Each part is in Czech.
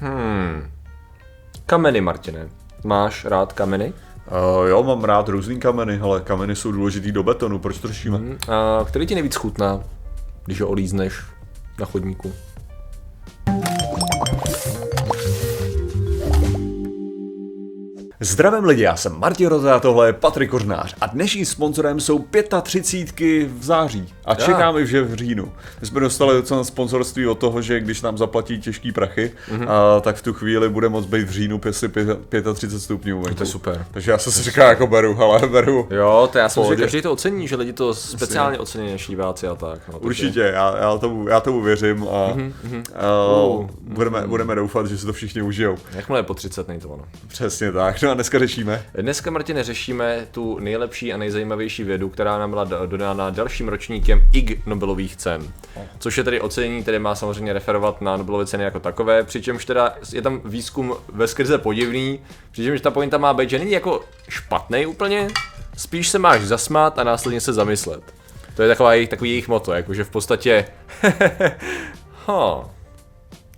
Hmm. Kameny, Martine. Máš rád kameny? Uh, jo, mám rád různý kameny, ale kameny jsou důležitý do betonu, proč to řešíme? Hmm. A který ti nejvíc chutná, když ho olízneš na chodníku? Zdravím lidi, já jsem Martin Roza a tohle je Patrik Kořnář a dnešním sponzorem jsou 35 v září a čekáme, že v říjnu. My jsme dostali docela sponzorství od toho, že když nám zaplatí těžký prachy, mm-hmm. a, tak v tu chvíli bude moc být v říjnu 35 stupňů. To je super. Takže já jsem si říkal jako beru, ale beru. Jo, to já jsem že každý to ocení, že lidi to speciálně ocení než diváci a tak. No, takže... Určitě, já, já, tomu, já tomu věřím a, mm-hmm. a uh, budeme, budeme doufat, že si to všichni užijou. Jakmile je po 30, nejde to ono. Přesně tak. No dneska řešíme? Dneska, Martine, řešíme tu nejlepší a nejzajímavější vědu, která nám byla dodána dalším ročníkem IG Nobelových cen. Což je tedy ocenění, které má samozřejmě referovat na Nobelovy ceny jako takové, přičemž teda je tam výzkum ve skrze podivný, přičemž ta pointa má být, že není jako špatný úplně, spíš se máš zasmát a následně se zamyslet. To je taková jejich, takový jejich moto, jakože v podstatě huh,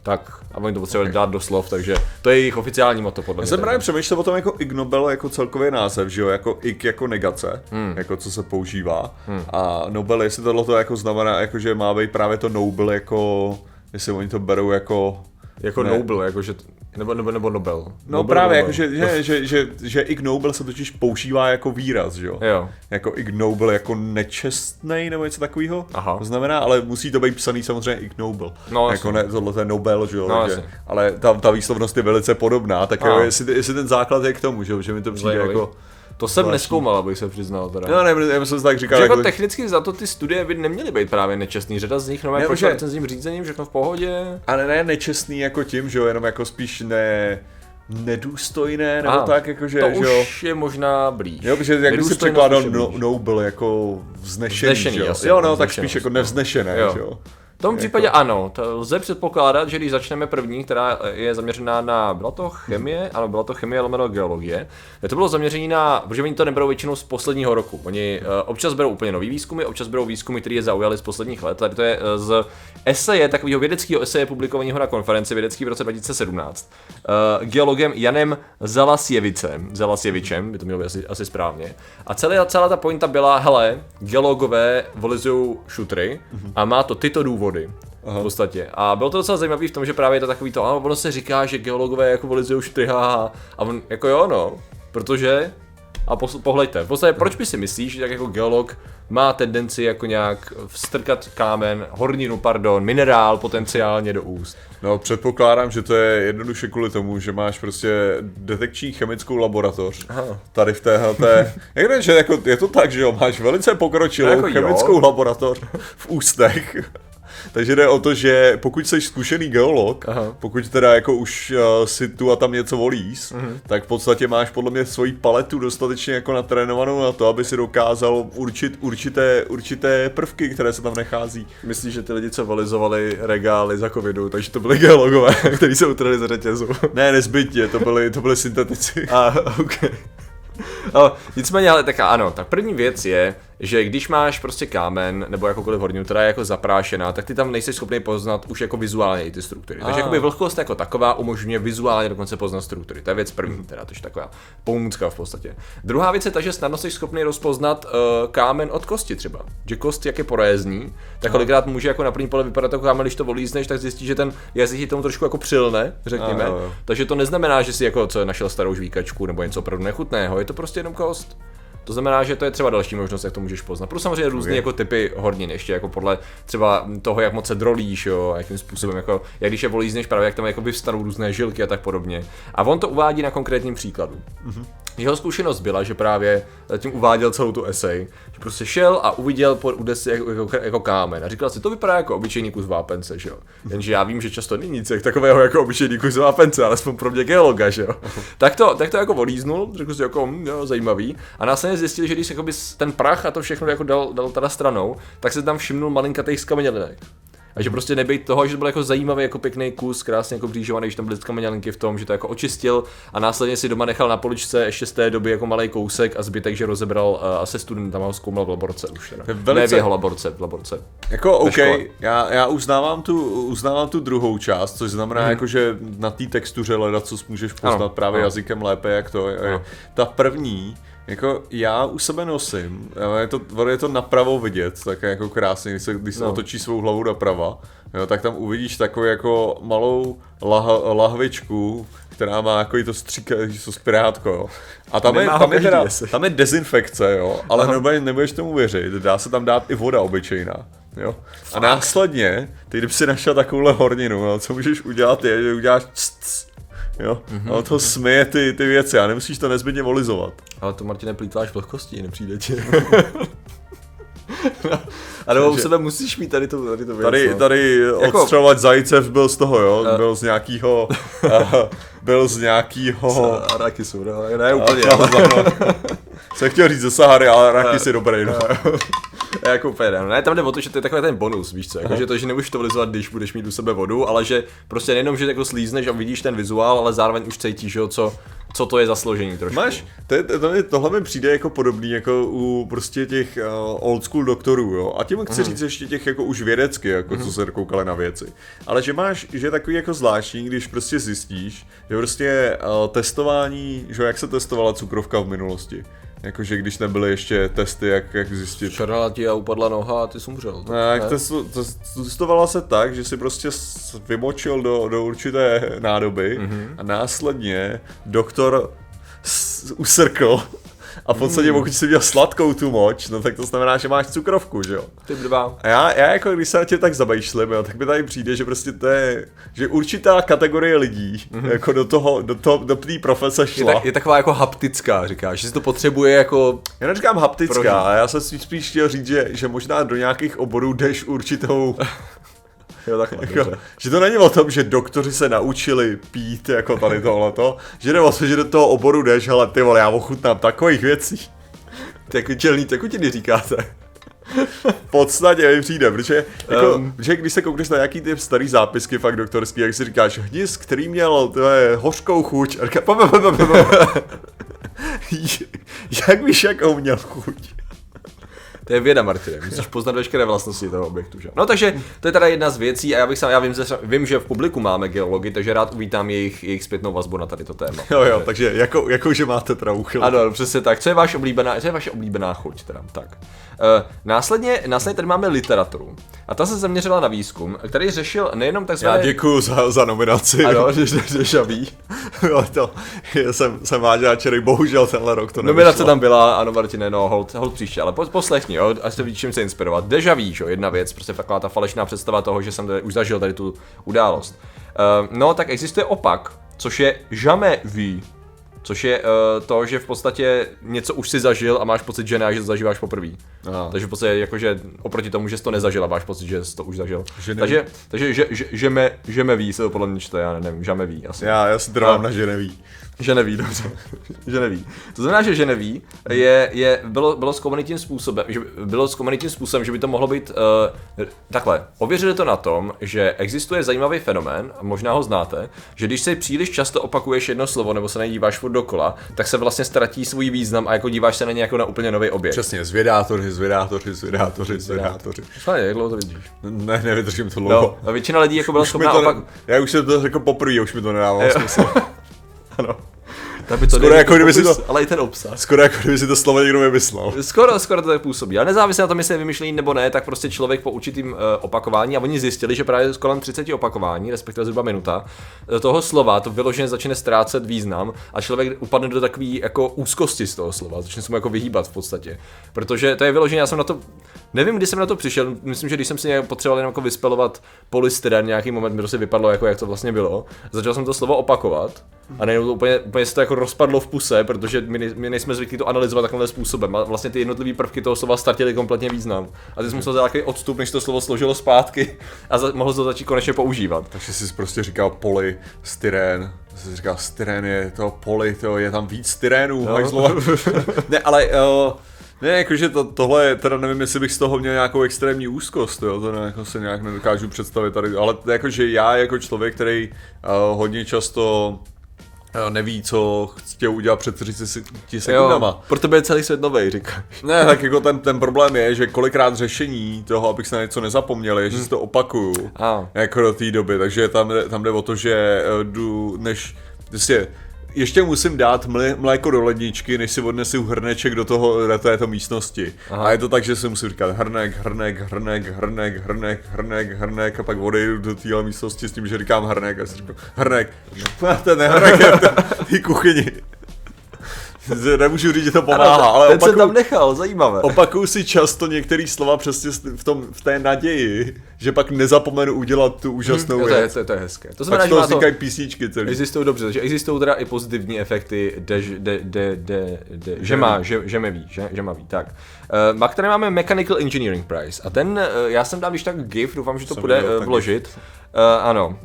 tak a oni to potřebovali okay. dát do slov, takže to je jejich oficiální moto podle mě. Já jsem právě přemýšlel o tom jako Ig Nobel jako celkový název, že jo, jako Ig jako negace, hmm. jako co se používá. Hmm. A Nobel, jestli tohle to jako znamená, jako že má být právě to Nobel jako, jestli oni to berou jako jako ne. Nobel, jako že nebo, nebo, nebo Nobel. No Nobel, právě, jako, že, že, že, že, že Nobel se totiž používá jako výraz, že jo? jo. Jako Ig Nobel jako nečestný nebo něco takového. Aha. To znamená, ale musí to být psaný samozřejmě Ig Nobel. No, jako ne, tohle je Nobel, že jo? No, že, ale ta, ta výslovnost je velice podobná, tak jo, jestli, jestli, ten základ je k tomu, že, že mi to přijde Zajímavý. jako to jsem Zvláštní. neskoumal, abych se přiznal teda. No, ne, já jsem tak říkal. Že jako, jako technicky za to ty studie by neměly být právě nečestný. Řada z nich no, jako prošla recenzním řízením, všechno v pohodě. Ale ne nečestný jako tím, že jo, jenom jako spíš ne nedůstojné, nebo Aha, tak, jakože, to že už je možná blíž. Jo, protože jak by si překládal no, noble jako vznešený, vznešený že jo? jo, no, tak spíš jako nevznešené, jo. že jo? V tom případě jako... ano, to lze předpokládat, že když začneme první, která je zaměřená na, byla to chemie, ano, byla to chemie lomeno geologie, to bylo zaměření na, protože oni to neberou většinou z posledního roku. Oni uh, občas berou úplně nový výzkumy, občas berou výzkumy, které je zaujaly z posledních let. Tady to je uh, z eseje, takového vědeckého eseje publikovaného na konferenci vědecký v roce 2017. Uh, geologem Janem Zalasjevicem, Zalasjevičem, by to mělo být asi, asi správně. A celá, celá ta pointa byla, hele, geologové volizují šutry a má to tyto důvody vody. Aha. v podstatě. A bylo to docela zajímavé v tom, že právě je to takový to, ano, ono se říká, že geologové jako volizují štyha a on jako jo, no, protože a posl- pohleďte, v podstatě proč by si myslíš, že tak jako geolog má tendenci jako nějak vstrkat kámen, horninu, pardon, minerál potenciálně do úst? No, předpokládám, že to je jednoduše kvůli tomu, že máš prostě detekční chemickou laboratoř. Aha. Tady v téhle, jak že jako, je to tak, že jo, máš velice pokročilou jako chemickou jo. laboratoř v ústech. Takže jde o to, že pokud jsi zkušený geolog, Aha. pokud teda jako už uh, si tu a tam něco volíš, uh-huh. tak v podstatě máš podle mě svoji paletu dostatečně jako natrénovanou na to, aby si dokázal určit určité, určité prvky, které se tam nechází. Myslíš, že ty lidi, co valizovali regály za covidu, takže to byly geologové, kteří se utrhli z řetězu? ne, nezbytně, to byly, to byly syntetici. A, okay. No, nicméně, ale tak ano, tak první věc je, že když máš prostě kámen nebo jakoukoliv horninu, která je jako zaprášená, tak ty tam nejsi schopný poznat už jako vizuálně ty struktury. Takže jakoby vlhkost jako taková umožňuje vizuálně dokonce poznat struktury. To je věc první, teda, to je taková pomůcka v podstatě. Druhá věc je ta, že snadno jsi schopný rozpoznat uh, kámen od kosti třeba. Že kost jak je porézní, tak kolikrát může jako na první pole vypadat jako kámen, když to volízneš, tak zjistíš, že ten jazyk tomu trošku jako přilne, řekněme. Takže to neznamená, že si jako co našel starou žvíkačku nebo něco opravdu nechutného, je to prostě jenom kost. To znamená, že to je třeba další možnost, jak to můžeš poznat. Plus samozřejmě různé okay. jako typy hornin, ještě jako podle třeba toho, jak moc se drolíš, jo, jakým způsobem, jako, jak když je volízneš právě, jak tam jako vyvstanou různé žilky a tak podobně. A on to uvádí na konkrétním příkladu. Mm-hmm. Jeho zkušenost byla, že právě tím uváděl celou tu esej, že prostě šel a uviděl pod údesy jako, jako, jako, kámen a říkal si, to vypadá jako obyčejný kus vápence, že jo. Jenže já vím, že často není nic takového jako obyčejný kus vápence, alespoň pro mě geologa, že jo. tak, to, tak to jako volíznul, řekl si jako, hm, jo, zajímavý. A následně zjistil, že když jakoby ten prach a to všechno jako dal, dal teda stranou, tak se tam všimnul malinkatých skamenělinek. A že prostě nebejt toho, že to byl jako zajímavý, jako pěkný kus, krásně jako břížovaný, že tam byly kamenělinky v tom, že to jako očistil a následně si doma nechal na poličce ještě z té doby jako malý kousek a zbytek, že rozebral uh, asi student tam ho zkoumal v laborce už teda. Velice... Ne v jeho laborce, v laborce. Jako OK, já, já uznávám tu, uznávám tu druhou část, což znamená hmm. jako, že na té textuře leda, co můžeš poznat ano, právě ano. jazykem lépe, jak to je. Ta první, jako já u sebe nosím, je to, je to napravo vidět, tak jako krásně, když se, když se no. otočí svou hlavu naprava, jo, tak tam uvidíš takovou jako malou lah, lahvičku, která má jako to stříka, to spirátko, jo. A tam je, tam, je teda, tam je dezinfekce, jo, ale nebudeš, nebudeš tomu věřit, dá se tam dát i voda obyčejná. Jo. A následně, ty kdyby si našel takovouhle horninu, jo, co můžeš udělat je, že uděláš cs, jo, mm-hmm. a to smije ty, ty věci a nemusíš to nezbytně volizovat. Ale to Martine plítváš vlhkostí, nepřijde ti. A nebo u sebe musíš mít tady to, tady to věc, Tady, no. tady jako... odstřelovat zajíce byl z toho, jo? Uh... Byl z nějakýho... uh, byl z nějakýho... Arakisu, no, ne úplně. Jsem chtěl říct ze Sahary, ale Arakis je dobrý, no. jako úplně ne. ne, tam jde o to, že to je takový ten bonus, víš co, jako, že to, že nemůžeš to vylizovat, když budeš mít u sebe vodu, ale že prostě nejenom, že jako slízneš a vidíš ten vizuál, ale zároveň už cítíš, jo, co, co to je za složení trošku. Máš, to, to, to, tohle mi přijde jako podobný jako u prostě těch uh, old school doktorů, jo. A tím chci mm. říct ještě těch jako už vědecky, jako mm. co se koukali na věci. Ale že máš, že je takový jako zvláštní, když prostě zjistíš, že prostě uh, testování, že jak se testovala cukrovka v minulosti. Jakože když nebyly ještě testy, jak, jak zjistit. Šarala ti a upadla noha a ty jsi umřel. Tak ne? testovalo se tak, že si prostě vymočil do, do určité nádoby mm-hmm. a následně doktor usrkl a v podstatě, mm. pokud jsi měl sladkou tu moč, no tak to znamená, že máš cukrovku, že jo? Ty dva. A já, já jako když se na tě tak zabejšlim, jo, tak mi tady přijde, že prostě to je, že určitá kategorie lidí, mm-hmm. jako do toho, do toho, do té profese šla. Je, tak, je, taková jako haptická, říkáš, že si to potřebuje jako... Já neříkám haptická, prožít. já jsem spíš chtěl říct, že, že možná do nějakých oborů jdeš určitou Jo, takhle, jako, že to není o tom, že doktoři se naučili pít jako tady tohleto, že jde o to, že do toho oboru jdeš, ale ty vole, já ochutnám takových věcí. Ty jako čelný tekutiny říkáte. v podstatě mi přijde, protože, jako, um, protože když se koukneš na nějaký ty starý zápisky fakt doktorský, jak si říkáš, hnis, který měl tvé hořkou chuť, a říká, jak víš, jakou měl chuť? To je věda, Martine. Musíš poznat veškeré vlastnosti toho objektu. Že? No takže to je teda jedna z věcí a já bych sám, já vím, že, vím, že v publiku máme geology, takže rád uvítám jejich, jejich zpětnou vazbu na tady to téma. Jo, jo, takže jako, jako že máte teda uchyl. Ano, přesně tak. Co je, vaše oblíbená, co je vaše oblíbená chuť teda? Tak. Uh, následně, následně tady máme literaturu. A ta se zaměřila na výzkum, který řešil nejenom takzvané... Já děkuji za, za nominaci. Ano, že jo, to, jsem, jsem vážáčery, bohužel tenhle rok to nevyšlo. Nominace tam byla, ano Martine, no, hold, hold příště, ale poslechni, jo, až se čím se inspirovat. Deja vu, jo, jedna věc, prostě taková ta falešná představa toho, že jsem tady už zažil tady tu událost. Uh, no, tak existuje opak, což je jamais vu, Což je uh, to, že v podstatě něco už si zažil a máš pocit, že ne, že to zažíváš poprvé. Takže v podstatě jakože oproti tomu, že jsi to nezažil a máš pocit, že jsi to už zažil. Že takže, takže že, že, že, me, že me ví se to podle mě čte, já nevím, že me ví asi. Já, já si trvám na že neví. Že neví, dobře. že neví. To znamená, že že neví, je, je, bylo, bylo zkoumaný tím způsobem, že bylo zkoumaný tím způsobem, že by to mohlo být uh, takhle. Ověřili to na tom, že existuje zajímavý fenomén, možná ho znáte, že když se příliš často opakuješ jedno slovo nebo se nedíváš furt dokola, tak se vlastně ztratí svůj význam a jako díváš se na ně jako na úplně nový objekt. Přesně, zvědátoři, zvědátoři, zvědátoři, zvědátoři. Fajn, jak dlouho to vidíš? Ne, nevydržím to dlouho. No, a většina lidí jako byla schopná opak... Já už jsem to řekl poprvé, už mi to nedávalo smysl. ano. Tak by to skoro jako kdyby si to, ale i ten obsah. Skoro jako kdyby si to slovo někdo vymyslel. Skoro, skoro to tak působí. Ale nezávisle na tom, jestli je vymyšlení nebo ne, tak prostě člověk po určitým uh, opakování, a oni zjistili, že právě kolem 30 opakování, respektive zhruba minuta, eh, toho slova to vyloženě začne ztrácet význam a člověk upadne do takové jako úzkosti z toho slova, začne se mu jako vyhýbat v podstatě. Protože to je vyloženě, já jsem na to Nevím, kdy jsem na to přišel, myslím, že když jsem si potřeboval jenom jako vyspelovat polystyren, nějaký moment mi to si vypadlo, jako jak to vlastně bylo. Začal jsem to slovo opakovat a najednou to úplně, úplně se to jako rozpadlo v puse, protože my, my nejsme zvyklí to analyzovat takovým způsobem. A vlastně ty jednotlivé prvky toho slova ztratily kompletně význam. A ty jsi musel nějaký odstup, než to slovo složilo zpátky a za, mohl to začít konečně používat. Takže jsi prostě říkal poli, styrén, jsi říkal styrén je to poli, to je tam víc styrénů, no. ne, ale uh, Ne, jakože to, tohle, teda nevím, jestli bych z toho měl nějakou extrémní úzkost, jo, to ne, jako se nějak nedokážu představit tady, ale jakože já jako člověk, který uh, hodně často uh, neví, co chtěl udělat před 30 sekundama. Jo, pro tebe je celý svět novej, říkáš. Ne, tak jako ten, ten problém je, že kolikrát řešení toho, abych se na něco nezapomněl, je, že hmm. si to opakuju, ah. jako do té doby, takže tam, tam jde o to, že uh, jdu, než, prostě, ještě musím dát mléko do ledničky, než si odnesu hrneček do, toho, do této místnosti. Aha. A je to tak, že si musím říkat hrnek, hrnek, hrnek, hrnek, hrnek, hrnek, hrnek a pak odejdu do téhle místnosti s tím, že říkám hrnek a si říkám hrnek. Ten hrnek je v té kuchyni. Nemůžu říct, že to pomáhá, ale, ale ten opakuju, se tam nechal, zajímavé. Opakuju si často některé slova přesně v, tom, v té naději, že pak nezapomenu udělat tu úžasnou hmm, věc. To je, to, je, to je hezké. To znamená, že to vznikají písničky celý. Existují dobře, takže existují teda i pozitivní efekty, de, de, de, de, de, že má, že, že mě ví, že, že má ví, tak. Uh, Mak tady máme Mechanical Engineering Prize a ten, uh, já jsem dám když tak GIF, doufám, že to Jsem bude uh, vložit. Uh, ano,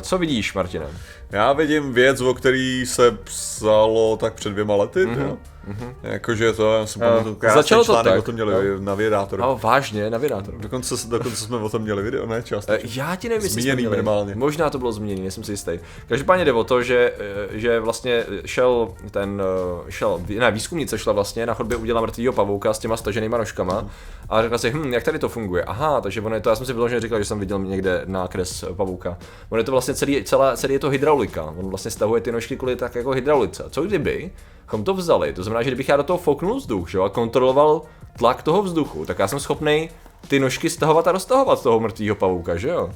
co vidíš, Martine? Já vidím věc, o který se psalo tak před dvěma lety, mm-hmm. Mm-hmm. Jakože to, já jsem pamatuju, uh, začalo to tak. o tom měli no. na Vědátoru. No, vážně, na Vědátoru. Dokonce, dokonce jsme o tom měli video, ne část. Uh, já ti nevím, jestli jsme měli. minimálně. Možná to bylo zmíněný, nejsem si jistý. Každopádně jde o to, že, eh, že vlastně šel ten, eh, šel, ne, výzkumnice šla vlastně na chodbě udělat mrtvýho pavouka s těma staženýma nožkama mm. a řekla si, hm, jak tady to funguje. Aha, takže ono je to, já jsem si vyloženě říkal, že jsem viděl někde na kres pavouka. Ono je to vlastně celý, celá, celý je to hydraulika. On vlastně stahuje ty nožky kvůli tak jako hydraulice. Co kdyby kom to vzali. To znamená, že kdybych já do toho fouknul vzduch, že jo, a kontroloval tlak toho vzduchu, tak já jsem schopný ty nožky stahovat a roztahovat z toho mrtvého pavouka, že jo?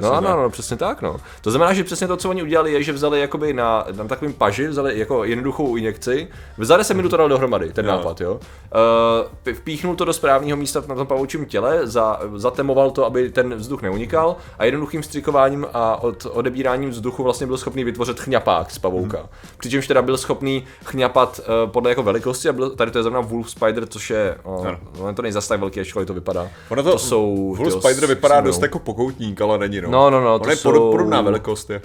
Přesně no, no, no, přesně tak, no. To znamená, že přesně to, co oni udělali, je, že vzali jakoby na, na takovým paži, vzali jako jednoduchou injekci, za 10 minut to dal dohromady, ten no. nápad, jo. Uh, vpíchnul to do správného místa na tom pavoučím těle, za, zatemoval to, aby ten vzduch neunikal a jednoduchým střikováním a od, odebíráním vzduchu vlastně byl schopný vytvořit chňapák z pavouka. Hmm. Přičemž teda byl schopný chňapat uh, podle jako velikosti a byl, tady to je zrovna Wolf Spider, což je, uh, no. to nejzas tak velký, ačkoliv to vypadá. Ono to, to jsou, Wolf Spider vypadá dost jako pokoutník, ale není no. No, no, no. to je jsou... podobná velikost je.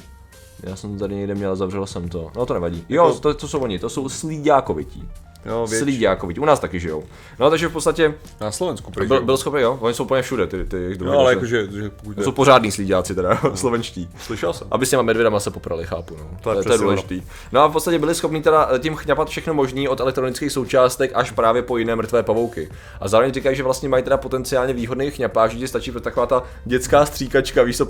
Já jsem to tady někde měl, zavřel jsem to. No to nevadí. Jo, jako... to, to jsou oni, to jsou slíďákovití. Jo, Slíďákovič, u nás taky žijou. No takže v podstatě... Na Slovensku prý, byl, byl schopný, jo, oni jsou úplně všude, ty, ty. No, ale jakože, že pokud to jsou pořádní slíďáci teda, no. slovenští. Slyšel jsem. Aby s těma medvědama se poprali, chápu, no. To, je, to je důležitý. No a v podstatě byli schopni teda tím chňapat všechno možný od elektronických součástek až právě po jiné mrtvé pavouky. A zároveň říkají, že vlastně mají teda potenciálně výhodný chňapáž, že stačí pro taková ta dětská stříkačka, víš,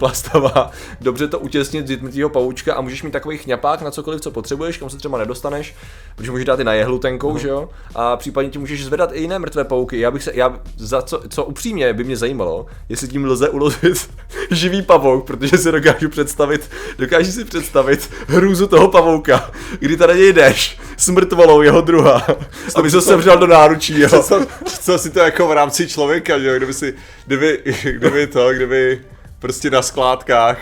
dobře to utěsnit z pavoučka a můžeš mít takový chňapák na cokoliv, co potřebuješ, kam se třeba nedostaneš, protože můžeš dát i na jehlu tenkou. Že jo? A případně ti můžeš zvedat i jiné mrtvé pavouky. Já bych se, já, za co, co upřímně by mě zajímalo, jestli tím lze ulovit živý pavouk, protože si dokážu představit, dokážu si představit hrůzu toho pavouka, kdy tady jdeš s mrtvolou jeho druha, aby se sevřel do náručí jeho. Co, co si to jako v rámci člověka, že jo, kdyby si, kdyby, kdyby to, kdyby prostě na skládkách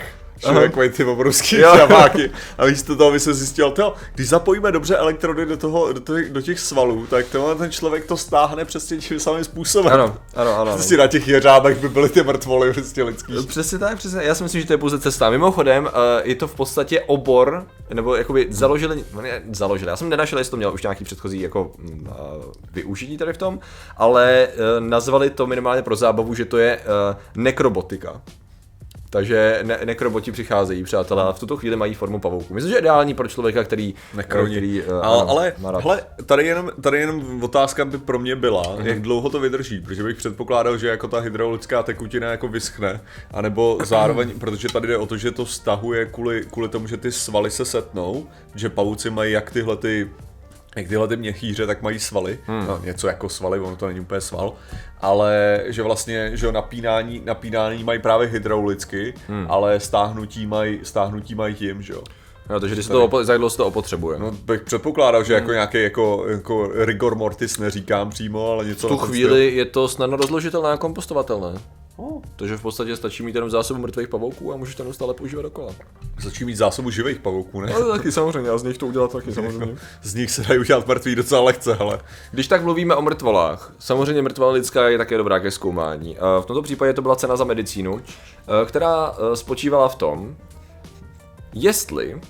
Mají ty obrovský žabáky. A místo toho by se zjistil, to, když zapojíme dobře elektrody do, toho, do, těch, do těch svalů, tak tenhle ten člověk to stáhne přesně tím samým způsobem. Ano, ano, ano. Prostě na těch jeřábech by byly ty mrtvoly prostě lidský. Přesně tak, přesně. Já si myslím, že to je pouze cesta. Mimochodem, uh, je to v podstatě obor, nebo jakoby založili, no ne, založili. Já jsem nenašel, jestli to měl už nějaký předchozí jako uh, využití tady v tom, ale uh, nazvali to minimálně pro zábavu, že to je uh, nekrobotika. Takže ne- nekroboti přicházejí, přátelé, a v tuto chvíli mají formu pavouku. Myslím, že je ideální pro člověka, který... Nekroní. Který, uh, ale, ano, ale hele, tady jenom, tady jenom otázka by pro mě byla, uh-huh. jak dlouho to vydrží, protože bych předpokládal, že jako ta hydraulická tekutina jako vyschne, anebo zároveň, protože tady jde o to, že to stahuje kvůli, kvůli tomu, že ty svaly se setnou, že pavouci mají jak tyhle ty jak tyhle ty měchýře, tak mají svaly, hmm. no, něco jako svaly, ono to není úplně sval, ale že vlastně, že napínání, napínání mají právě hydraulicky, hmm. ale stáhnutí mají, stáhnutí mají tím, že jo. No, takže když se to, opo- za se to opotřebuje. No, bych předpokládal, že hmm. jako nějaký jako, jako rigor mortis neříkám přímo, ale něco V tu chvíli styl. je to snadno rozložitelné a kompostovatelné. Oh. Takže v podstatě stačí mít jenom zásobu mrtvých pavouků a můžeš to neustále používat dokola. Stačí mít zásobu živých pavouků, ne? No, taky samozřejmě, a z nich to udělat taky samozřejmě. z nich se dají udělat mrtvý docela lehce, ale. Když tak mluvíme o mrtvolách, samozřejmě mrtvola lidská je také dobrá ke zkoumání. V tomto případě to byla cena za medicínu, která e, spočívala v tom, jestli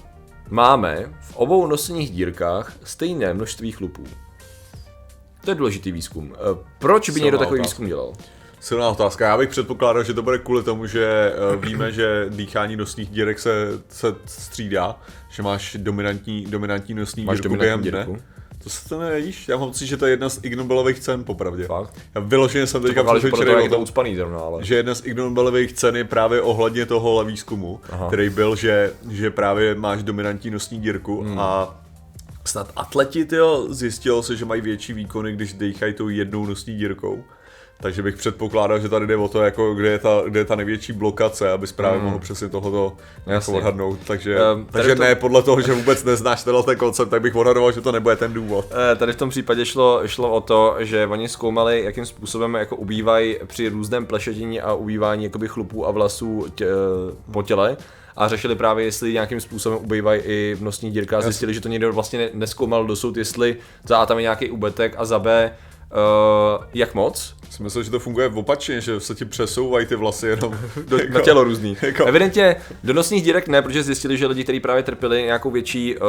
máme v obou nosních dírkách stejné množství chlupů. To je důležitý výzkum. Eh, proč by Silná někdo takový otázka. výzkum dělal? Silná otázka. Já bych předpokládal, že to bude kvůli tomu, že eh, víme, že dýchání nosních dírek se, se střídá, že máš dominantní, dominantní nosní máš dírku během dne. To se to nevíš? Já mám pocit, že to je jedna z Ig Nobelových cen, popravdě. Fakt? Já vyloženě jsem teďka přesvědčený o tom, ucpaný zrovna, ale... že jedna z Ig Nobelových cen je právě ohledně toho výzkumu, Aha. který byl, že, že právě máš dominantní nosní dírku hmm. a snad atleti, tyjo, zjistilo se, že mají větší výkony, když dejchají tou jednou nosní dírkou. Takže bych předpokládal, že tady jde o to, jako kde, je ta, kde je ta největší blokace, aby právě mm. mohl přesně tohoto jako odhadnout. Takže, um, takže to... ne podle toho, že vůbec neznáš tenhle ten koncept, tak bych odhadoval, že to nebude ten důvod. Eh, tady v tom případě šlo, šlo o to, že oni zkoumali, jakým způsobem jako ubývají při různém plešetění a ubývání jakoby chlupů a vlasů tě, po těle a řešili právě, jestli nějakým způsobem ubývají i v nosních dírkách. Zjistili, že to někdo vlastně neskoumal dosud, jestli za A tam je nějaký ubetek a za B Uh, jak moc? Jsem myslel, že to funguje v opačně, že se ti přesouvají ty vlasy jenom do, jako, na tělo různý. Jako. Evidentně do nosních dírek ne, protože zjistili, že lidi, kteří právě trpěli nějakou větší uh,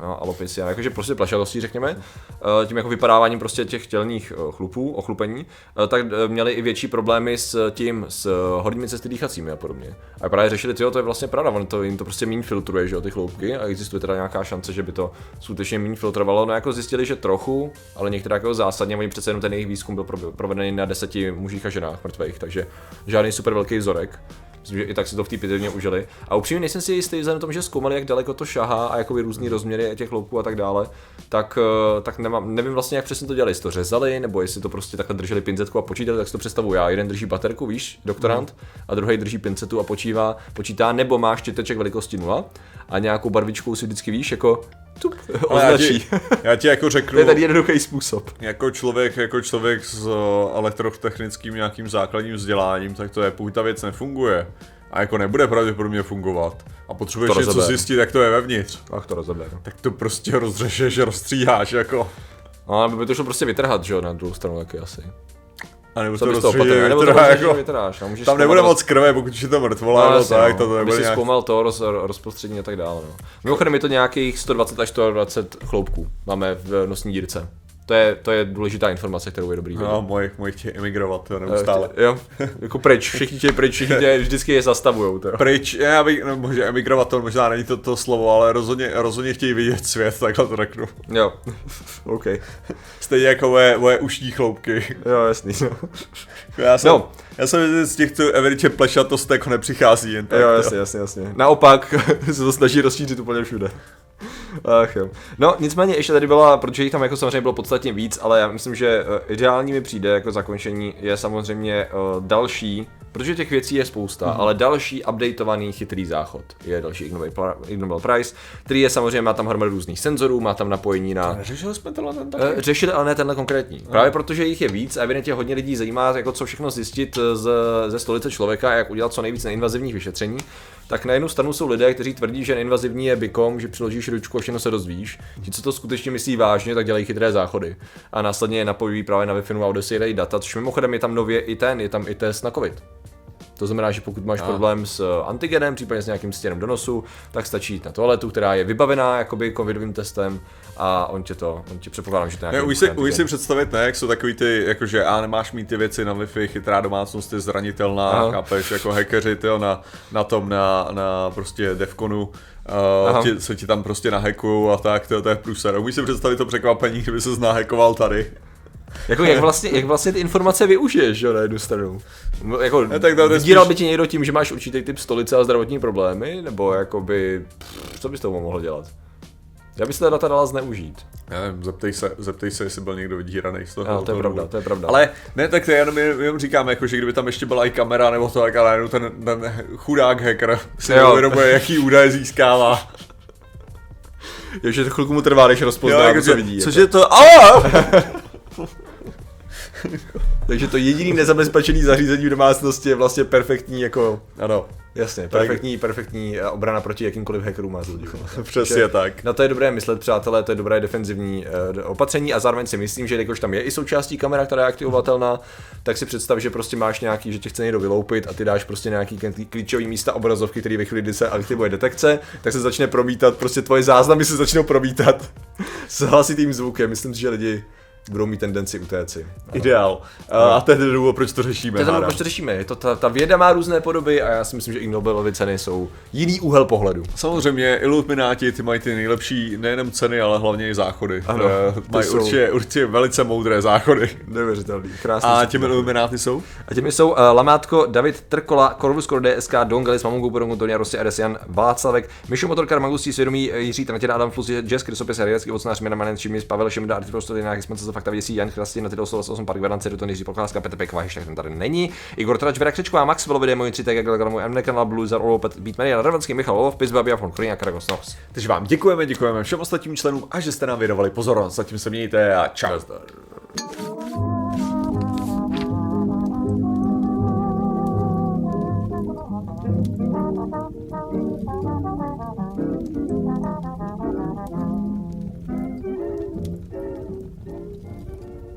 alopecia, jakože prostě plašalostí, řekněme, eh, tím jako vypadáváním prostě těch tělních eh, chlupů, ochlupení, eh, tak měli i větší problémy s tím, s horními cesty dýchacími a podobně. A právě řešili, že to je vlastně pravda, on to, jim to prostě méně filtruje, že jo, ty chloupky a existuje teda nějaká šance, že by to skutečně méně filtrovalo. No jako zjistili, že trochu, ale některé jako zásadně, oni přece jenom ten jejich výzkum byl provedený na deseti mužích a ženách mrtvých, takže žádný super velký vzorek. Myslím, že i tak si to v té pitevně užili. A upřímně nejsem si jistý, vzhledem tomu, že zkoumali, jak daleko to šahá a jakoby různý rozměry těch loupů a tak dále, tak, eh, tak nemám, nevím vlastně, jak přesně to dělali, jestli to řezali, nebo jestli to prostě takhle drželi pinzetku a počítali, tak si to představuji já. Jeden drží baterku, víš, doktorant, mm. a druhý drží pincetu a počívá, počítá, nebo má štěteček velikosti 0 a nějakou barvičkou si vždycky víš, jako tup, označí. Já ti, já ti jako řeknu... to je tady jednoduchý způsob. Jako člověk, jako člověk s eh, elektrotechnickým nějakým základním vzděláním, tak to je, pokud ta věc nefunguje, a jako nebude pravděpodobně fungovat a potřebuješ něco zjistit, jak to je vevnitř. Ach, to rozebe. No. Tak to prostě rozřešeš, rozstříháš jako. No, ale by to šlo prostě vytrhat, že jo, na druhou stranu taky asi. A nebo to rozstříhí, nebo to jako, vytrháš, no, tam nebude moc krve, pokud je to mrtvola, no, tak, to, to nebude nějak... zkoumal to, roz, rozprostřední a tak dále. No. Mimochodem je to nějakých 120 až 120 chloupků máme v nosní dírce. To je, to je důležitá informace, kterou je dobrý. No, moje, moje chtějí emigrovat, to neustále. Chtě, jo, jako pryč, všichni chtějí pryč, všichni tě, vždycky je zastavujou. To. Pryč, já bych, no, možná emigrovat to možná není to, to slovo, ale rozhodně, rozhodně chtějí vidět svět, takhle to řeknu. Jo, OK. Stejně jako moje, moje ušní chloupky. Jo, jasný, no. Já jsem, no. já jsem z těchto evidentně plešatost jako nepřichází jen tak. Jo, jasně, jasně, jasně. Naopak se to snaží rozšířit úplně všude. Ach jo. No nicméně ještě tady byla, protože jich tam jako samozřejmě bylo podstatně víc, ale já myslím, že eh, ideální mi přijde jako zakončení je samozřejmě uh, další, protože těch věcí je spousta, mm-hmm. ale další updateovaný chytrý záchod je další Ig Nobel Prize, který je samozřejmě, má tam hromadu různých senzorů, má tam napojení na... Řešili jsme tenhle ten taky? Uh, řešili, ale ne tenhle konkrétní. No. Právě protože jich je víc a evidentně hodně lidí zajímá, jako co všechno zjistit z, ze stolice člověka a jak udělat co nejvíc neinvazivních vyšetření tak na jednu stranu jsou lidé, kteří tvrdí, že neinvazivní je bikom, že přiložíš ručku a všechno se dozvíš. Ti, co to skutečně myslí vážně, tak dělají chytré záchody. A následně je napojují právě na Wi-Fi a odesílají data, což mimochodem je tam nově i ten, je tam i test na COVID. To znamená, že pokud máš a. problém s eh, antigenem, případně s nějakým stěnem do nosu, tak stačí jít na toaletu, která je vybavená jakoby covidovým testem a on tě to, on tě předpokládám, že to je Už si, už si představit, ne, jak jsou takový ty, jakože a nemáš mít ty věci na Wi-Fi, chytrá domácnost je zranitelná, Aha. chápeš, jako hackeři, tyjo, na, na tom, na, na prostě Devconu, Uh, ti, se ti tam prostě nahackujou a tak, to, to je průser. Umíš si představit to překvapení, kdyby se znahackoval tady? Jako jak vlastně, jak vlastně ty informace využiješ, jo, na jednu stranu. No, jako, ne, tak to vydíral spíš... by ti někdo tím, že máš určitý typ stolice a zdravotní problémy, nebo jakoby, pff, co bys toho mohl dělat? Já bych se ta data dala zneužít. Já nevím, zeptej se, zeptej se, jestli byl někdo vydíraný z toho. No, to je pravda, to je pravda. Ale ne, tak to jenom, jenom říkám, jako, že kdyby tam ještě byla i kamera nebo to, tak ale ten, ten chudák hacker si neuvědomuje, jaký údaje získává. Jo, že to chvilku mu trvá, než rozpozná, jo, jako, co vidí. Což jako. je to? A! Takže to jediný nezabezpečený zařízení v domácnosti je vlastně perfektní jako... Ano. Jasně, perfektní, perfektní eh, obrana proti jakýmkoliv hackerům má Přesně že, tak. Na to je dobré myslet, přátelé, to je dobré defenzivní uh, opatření a zároveň si myslím, že jakož tam je i součástí kamera, která je aktivovatelná, tak si představ, že prostě máš nějaký, že tě chce někdo vyloupit a ty dáš prostě nějaký klíčový místa obrazovky, který ve chvíli, kdy se aktivuje detekce, tak se začne promítat, prostě tvoje záznamy se začnou promítat s hlasitým zvukem. Myslím si, že lidi budou mít tendenci utéci. Ideál. A, a to je ten důvod, proč to řešíme. To je proč to řešíme. Je to ta, ta věda má různé podoby a já si myslím, že i Nobelovy ceny jsou jiný úhel pohledu. Samozřejmě Illuminati, ty mají ty nejlepší nejenom ceny, ale hlavně i záchody. Ano, mají jsou... určitě, určitě velice moudré záchody. Neuvěřitelný. Krásný. A těmi Illuminati jsou? A těmi jsou uh, Lamátko, David Trkola, Corvus Core DSK, Dongelis, Mamungu, Porongu, Tonia Rossi, Adesian, Václavek, Mišu Motorkar, Magustí, Svědomí, Jiří Tratěn, Adam Fus, Jess, Krysopis, Hariacký, Vocnář, Měna Manen, Čimis, Pavel Šimda, Artiprosto, Jinak, jsme se fakta věcí, Jan Krastin, na ty 8 Park Vedance, do Jiří Procházka, Petr Pekva, ještě ten tady není. Igor Trač, Vera Křečková, Max Velovide, můj 3 TG, můj M kanál, Blue, Zar, Olopet, Beatman, Jan Ravenský, Michal Olov, Pis, Babi, Afon, Korina, Karagos, Nos. Takže vám děkujeme, děkujeme všem ostatním členům a že jste nám věnovali pozornost. Zatím se mějte a čau. Thank